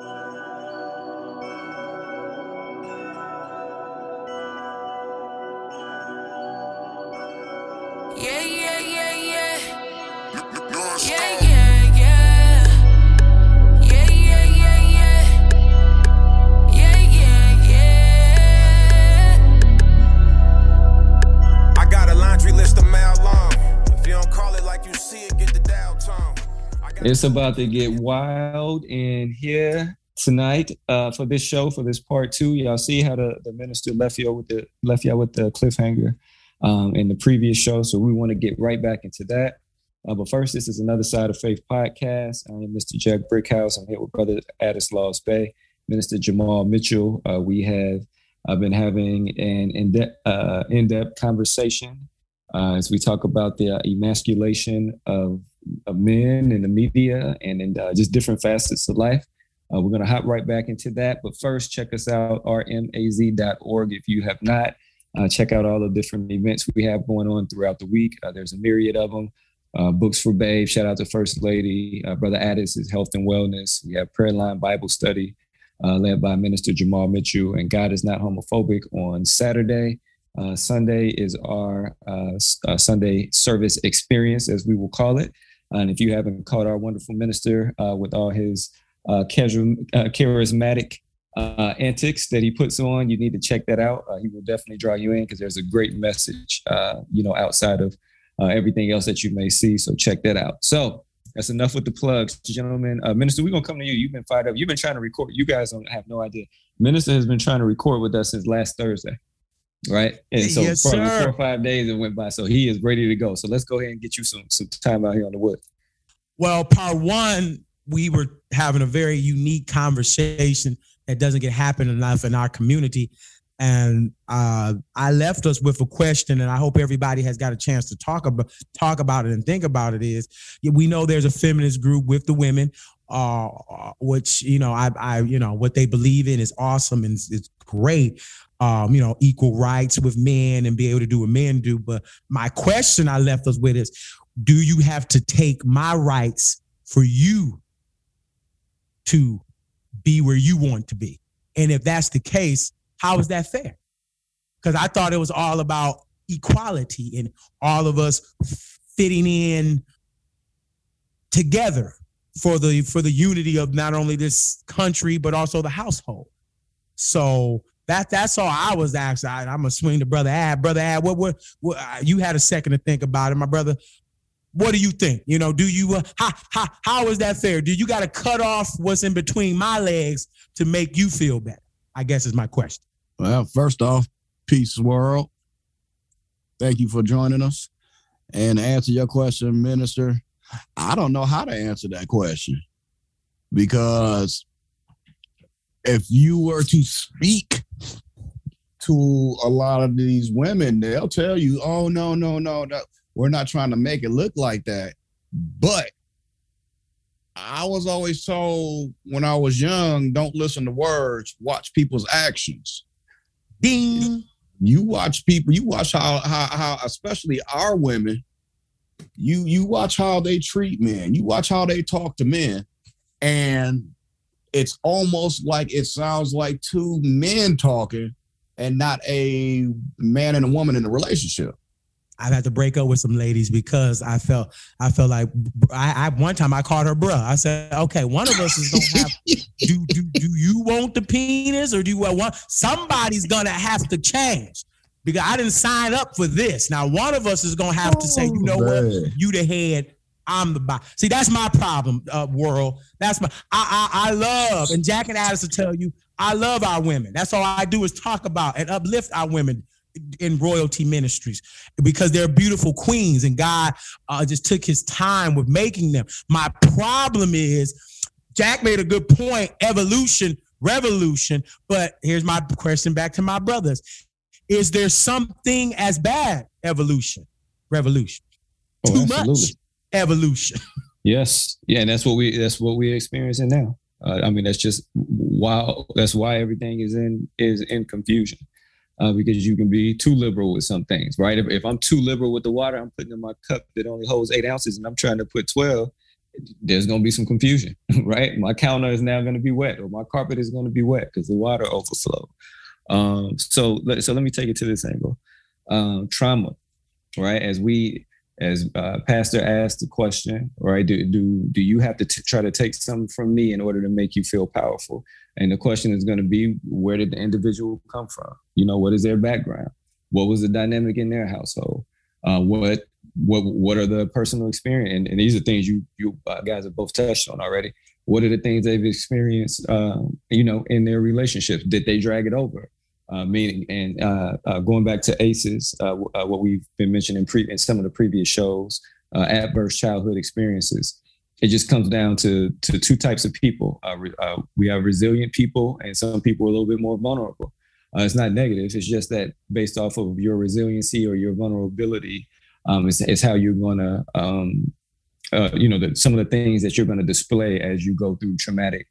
Yeah, It's about to get wild in here tonight uh, for this show for this part two. Y'all see how the, the minister left y'all with the left y'all with the cliffhanger um, in the previous show. So we want to get right back into that. Uh, but first, this is another side of faith podcast. I am Mr. Jack Brickhouse. I'm here with Brother Addis Laws Bay, Minister Jamal Mitchell. Uh, we have I've been having an in-depth, uh, in-depth conversation uh, as we talk about the uh, emasculation of, of men in the media and in uh, just different facets of life. Uh, we're going to hop right back into that. But first, check us out, rmaz.org. If you have not, uh, check out all the different events we have going on throughout the week. Uh, there's a myriad of them. Uh, Books for Babe, shout out to First Lady. Uh, Brother Addis is Health and Wellness. We have Prayer Line Bible Study uh, led by Minister Jamal Mitchell and God is Not Homophobic on Saturday. Uh, Sunday is our uh, uh, Sunday service experience, as we will call it. And if you haven't caught our wonderful minister uh, with all his uh, casual, uh, charismatic uh, antics that he puts on, you need to check that out. Uh, he will definitely draw you in because there's a great message, uh, you know, outside of everything else that you may see. So check that out. So that's enough with the plugs, gentlemen. Minister, we're gonna come to you. You've been fired up. You've been trying to record. You guys don't have no idea. Minister has been trying to record with us since last Thursday, right? And so Yes, probably sir. four or five days it went by. So he is ready to go. So let's go ahead and get you some some time out here on the wood. Well, part one, we were having a very unique conversation that doesn't get happen enough in our community. And uh, I left us with a question, and I hope everybody has got a chance to talk about talk about it and think about it. Is we know there's a feminist group with the women, uh, which you know I, I you know what they believe in is awesome and it's, it's great. Um, you know, equal rights with men and be able to do what men do. But my question I left us with is, do you have to take my rights for you to be where you want to be? And if that's the case, how is that fair? Because I thought it was all about equality and all of us fitting in together for the for the unity of not only this country but also the household. So that that's all I was asking. I, I'm gonna swing to brother Ad. Brother Ad, what what, what uh, you had a second to think about it, my brother what do you think? You know, do you uh, how how how is that fair? Do you got to cut off what's in between my legs to make you feel better? I guess is my question. Well, first off, peace world. Thank you for joining us. And answer your question, Minister, I don't know how to answer that question because if you were to speak to a lot of these women, they'll tell you, oh, no, no, no, no, we're not trying to make it look like that. But I was always told when I was young, don't listen to words, watch people's actions Ding. you watch people you watch how how, how especially our women you you watch how they treat men you watch how they talk to men and it's almost like it sounds like two men talking and not a man and a woman in a relationship I've had to break up with some ladies because I felt I felt like I, I one time I called her bruh. I said, okay, one of us is gonna have do do do you want the penis or do you want somebody's gonna have to change because I didn't sign up for this. Now one of us is gonna have to say, you oh, know what, you the head. I'm the body. See, that's my problem, uh, world. That's my. I, I I love, and Jack and Addis will tell you, I love our women. That's all I do is talk about and uplift our women in royalty ministries because they're beautiful queens, and God uh, just took His time with making them. My problem is, Jack made a good point: evolution, revolution. But here's my question back to my brothers: Is there something as bad evolution, revolution? Oh, Too absolutely. much evolution. Yes, yeah, and that's what we that's what we're experiencing now. Uh, I mean, that's just why that's why everything is in is in confusion. Uh, because you can be too liberal with some things, right? If, if I'm too liberal with the water, I'm putting in my cup that only holds eight ounces, and I'm trying to put twelve. there's going to be some confusion, right? My counter is now going to be wet, or my carpet is going to be wet because the water overflowed. Um, so, so let me take it to this angle. Um, trauma, right? As we, as uh, Pastor asked the question, right? Do do do you have to t- try to take something from me in order to make you feel powerful? And the question is going to be, where did the individual come from? You know, what is their background? What was the dynamic in their household? Uh, what what what are the personal experience? And, and these are things you you uh, guys have both touched on already. What are the things they've experienced? Um, you know, in their relationships, did they drag it over? Uh, meaning, and uh, uh, going back to ACEs, uh, uh, what we've been mentioning in, pre- in some of the previous shows, uh, adverse childhood experiences. It just comes down to to two types of people. We have resilient people, and some people are a little bit more vulnerable. it's not negative. It's just that based off of your resiliency or your vulnerability, um, is, is how you're going to, um, you know, the, some of the things that you're going to display as you go through traumatic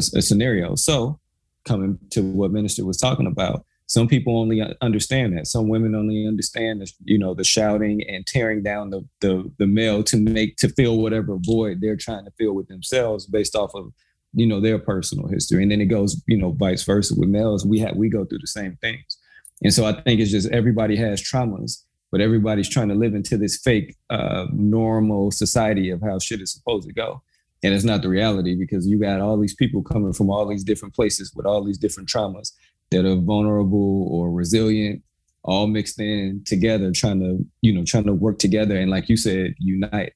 scenarios. So coming to what minister was talking about. Some people only understand that. Some women only understand the you know the shouting and tearing down the the, the male to make to fill whatever void they're trying to fill with themselves based off of you know their personal history. And then it goes you know vice versa with males. We have we go through the same things. And so i think it's just everybody has traumas but everybody's trying to live into this fake uh, normal society of how shit is supposed to go and it's not the reality because you got all these people coming from all these different places with all these different traumas that are vulnerable or resilient all mixed in together trying to you know trying to work together and like you said unite.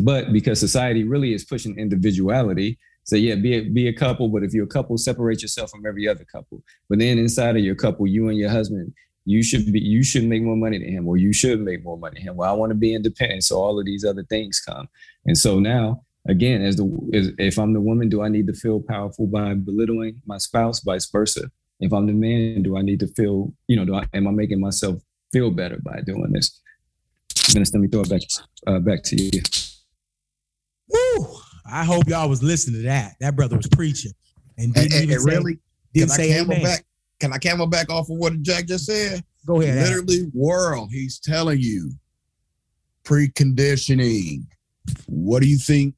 But because society really is pushing individuality so yeah be a, be a couple but if you're a couple separate yourself from every other couple. But then inside of your couple you and your husband you should be you should make more money than him or you should make more money than him. Well i want to be independent so all of these other things come. And so now again, as the as, if I'm the woman, do I need to feel powerful by belittling my spouse? Vice versa. If I'm the man, do I need to feel, you know, do I, am I making myself feel better by doing this? Minister, let me throw it back uh, back to you. Woo! I hope y'all was listening to that. That brother was preaching and didn't and, even and say, really didn't say I amen. Back, can I camel back off of what Jack just said? Go ahead. Literally, Adam. world. He's telling you preconditioning. What do you think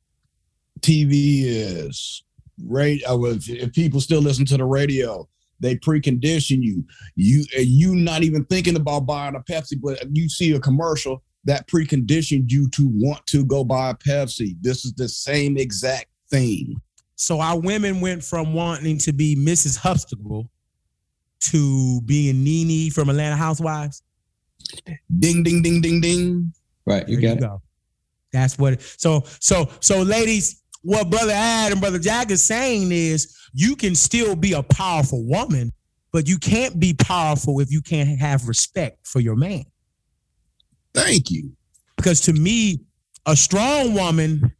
TV is. Right? If, if people still listen to the radio, they precondition you. You you not even thinking about buying a Pepsi, but you see a commercial that preconditioned you to want to go buy a Pepsi. This is the same exact thing. So our women went from wanting to be Mrs. Huxtable to being Nene from Atlanta Housewives. Ding ding ding ding ding. Right, you there got you it. Go. That's what. so so so, ladies, what Brother Ad and Brother Jack is saying is you can still be a powerful woman, but you can't be powerful if you can't have respect for your man. Thank you. Because to me, a strong woman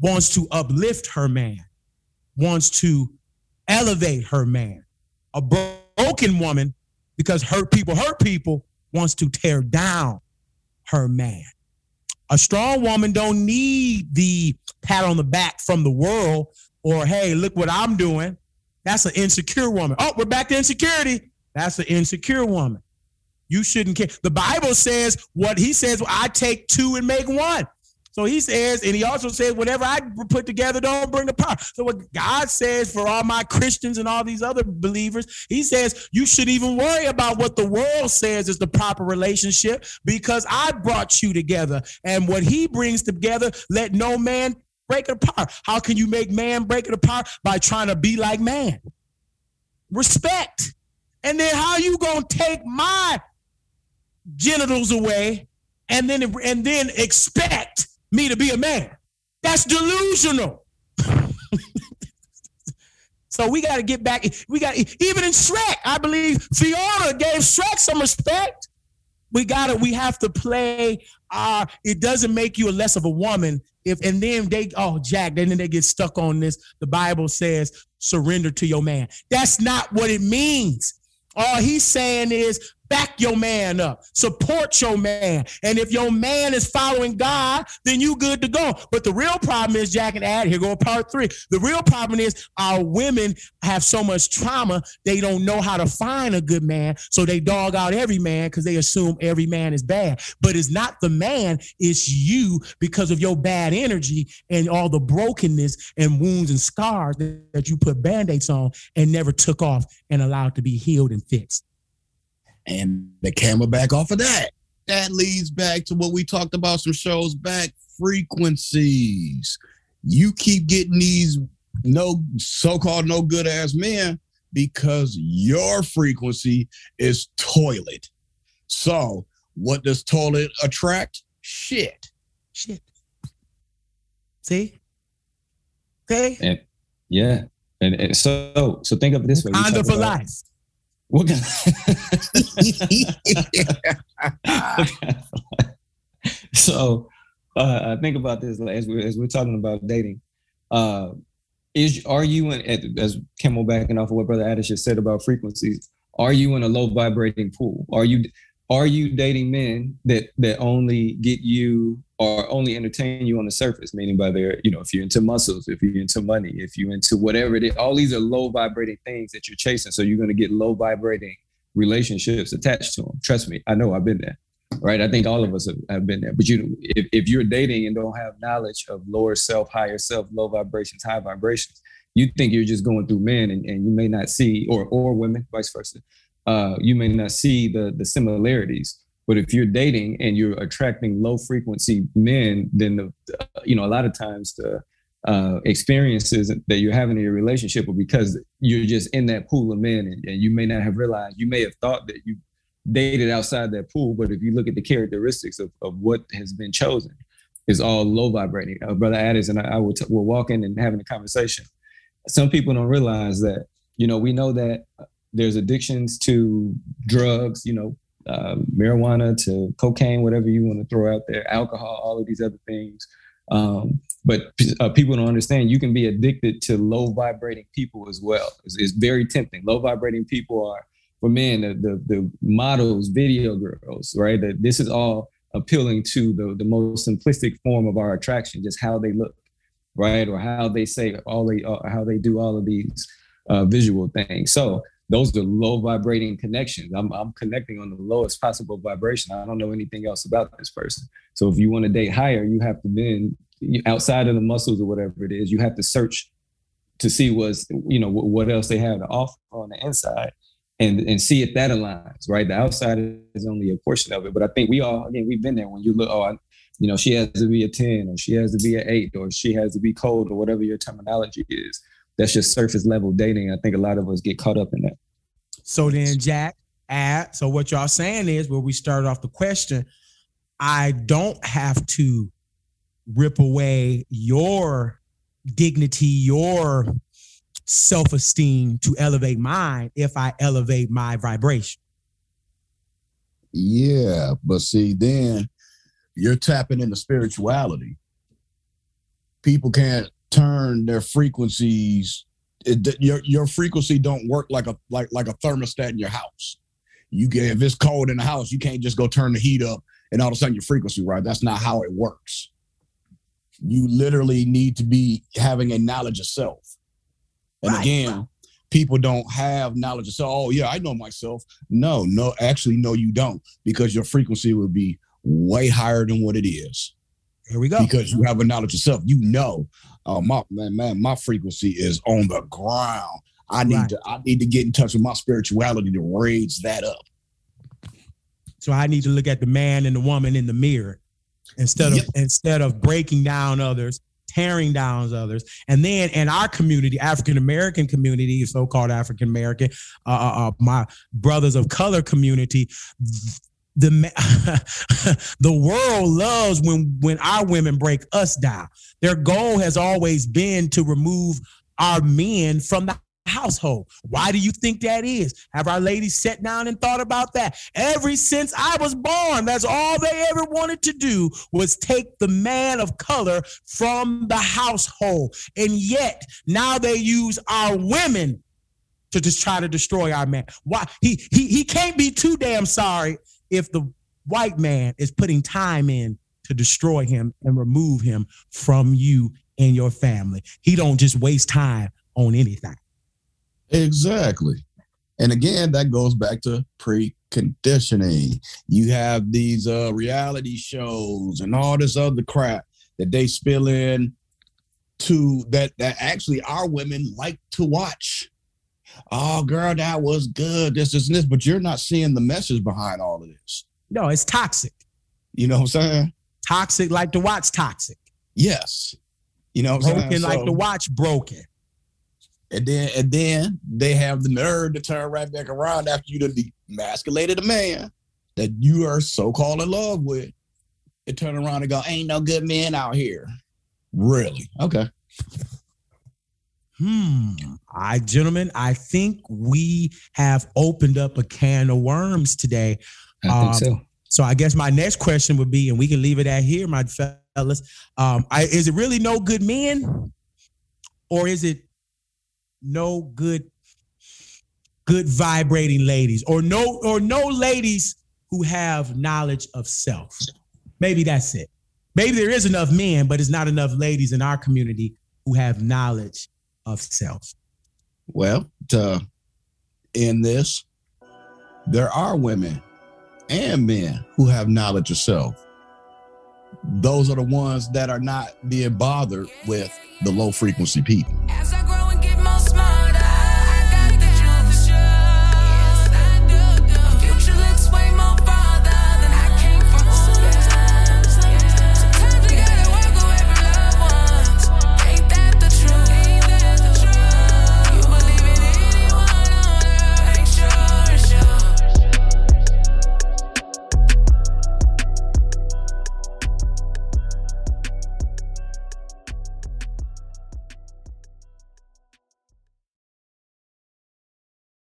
wants to uplift her man, wants to elevate her man. A broken woman, because hurt people hurt people, wants to tear down her man. A strong woman don't need the pat on the back from the world or hey, look what I'm doing. That's an insecure woman. Oh, we're back to insecurity. That's an insecure woman. You shouldn't care. The Bible says what he says, well, I take two and make one. So he says, and he also says, whatever I put together, don't bring the power. So what God says for all my Christians and all these other believers, he says, you should even worry about what the world says is the proper relationship because I brought you together. And what he brings together, let no man break it apart. How can you make man break it apart? By trying to be like man. Respect. And then how you gonna take my genitals away and then and then expect me to be a man. That's delusional. so we got to get back. We got even in Shrek, I believe Fiona gave Shrek some respect. We got to. We have to play. It doesn't make you a less of a woman if and then they oh Jack. And Then they get stuck on this. The Bible says surrender to your man. That's not what it means. All he's saying is back your man up, support your man. And if your man is following God, then you good to go. But the real problem is, Jack and Ad, here go part three. The real problem is our women have so much trauma, they don't know how to find a good man. So they dog out every man because they assume every man is bad. But it's not the man, it's you because of your bad energy and all the brokenness and wounds and scars that, that you put band-aids on and never took off and allowed to be healed and fixed. And the camera back off of that. That leads back to what we talked about some shows back frequencies. You keep getting these no so-called no good ass men because your frequency is toilet. So, what does toilet attract? Shit. Shit. See? Okay. And yeah. And, and so so think of it this way. We Honda for about- life. So uh, think about this as we're, as we're talking about dating. Uh, is are you in as Camel backing off of what Brother just said about frequencies? Are you in a low vibrating pool? Are you are you dating men that that only get you or only entertain you on the surface? Meaning by their, you know, if you're into muscles, if you're into money, if you're into whatever it is, all these are low vibrating things that you're chasing. So you're going to get low vibrating relationships attached to them. Trust me, I know I've been there. Right, I think all of us have, have been there. But you, if, if you're dating and don't have knowledge of lower self, higher self, low vibrations, high vibrations, you think you're just going through men, and, and you may not see, or or women, vice versa. Uh, you may not see the the similarities. But if you're dating and you're attracting low frequency men, then the, you know a lot of times the uh, experiences that you're having in your relationship are because you're just in that pool of men, and, and you may not have realized. You may have thought that you dated outside that pool, but if you look at the characteristics of, of what has been chosen, is all low vibrating. Uh, Brother Addis and I, I were, t- were walking and having a conversation. Some people don't realize that, you know, we know that there's addictions to drugs, you know, uh, marijuana to cocaine, whatever you want to throw out there, alcohol, all of these other things. Um, but uh, people don't understand you can be addicted to low vibrating people as well. It's, it's very tempting. Low vibrating people are for men, the, the, the models, video girls, right? That this is all appealing to the, the most simplistic form of our attraction, just how they look, right? Or how they say all they, uh, how they do all of these uh, visual things. So those are low vibrating connections. I'm, I'm connecting on the lowest possible vibration. I don't know anything else about this person. So if you want to date higher, you have to then outside of the muscles or whatever it is, you have to search to see what's you know what else they have to offer on the inside and and see if that aligns right the outside is only a portion of it but i think we all again we've been there when you look oh I, you know she has to be a 10 or she has to be an 8 or she has to be cold or whatever your terminology is that's just surface level dating i think a lot of us get caught up in that So then, Jack, add. So what y'all saying is, where we started off the question, I don't have to rip away your dignity, your self-esteem to elevate mine if I elevate my vibration. Yeah, but see, then you're tapping into spirituality. People can't turn their frequencies. It, your your frequency don't work like a like like a thermostat in your house. You get if it's cold in the house, you can't just go turn the heat up and all of a sudden your frequency right. That's not how it works. You literally need to be having a knowledge of self. And Right. again, people don't have knowledge of self. Oh yeah, I know myself. No, no, actually, no, you don't, because your frequency would be way higher than what it is. Here we go. Because you have a knowledge of self. You know, oh my man, man, my frequency is on the ground. I need Right. to I need to get in touch with my spirituality to raise that up. So I need to look at the man and the woman in the mirror instead of Yep. instead of breaking down others, tearing down others. And then in our community, African American community, so-called African American, uh, uh, uh, my brothers of color community, the the world loves when when our women break us down. Their goal has always been to remove our men from the household. Why do you think that is? Have our ladies sat down and thought about that? Every since I was born, that's all they ever wanted to do was take the man of color from the household. And yet now they use our women to just try to destroy our man. Why he he he can't be too damn sorry if the white man is putting time in to destroy him and remove him from you and your family. He don't just waste time on anything. Exactly. And again, that goes back to preconditioning. You have these uh, reality shows and all this other crap that they spill in to that that actually our women like to watch. Oh, girl, that was good. This, this, and this. But you're not seeing the message behind all of this. No, it's toxic. You know what I'm saying? Toxic like the watch toxic. Yes. You know what I'm Broken saying? like to watch broken. And then and then they have the nerve to turn right back around after you done demasculated a man that you are so called in love with. And turn around and go, ain't no good men out here. Really? Okay. Hmm. I, gentlemen, I think we have opened up a can of worms today. I think Um, so. So I guess my next question would be, and we can leave it at here, my fellas. Um, I, is it really no good men, or is it no good, good vibrating ladies, or no, or no ladies who have knowledge of self? Maybe that's it. Maybe there is enough men, but it's not enough ladies in our community who have knowledge of self. Well, to end this, there are women and men who have knowledge of self. Those are the ones that are not being bothered with the low frequency people. As I grow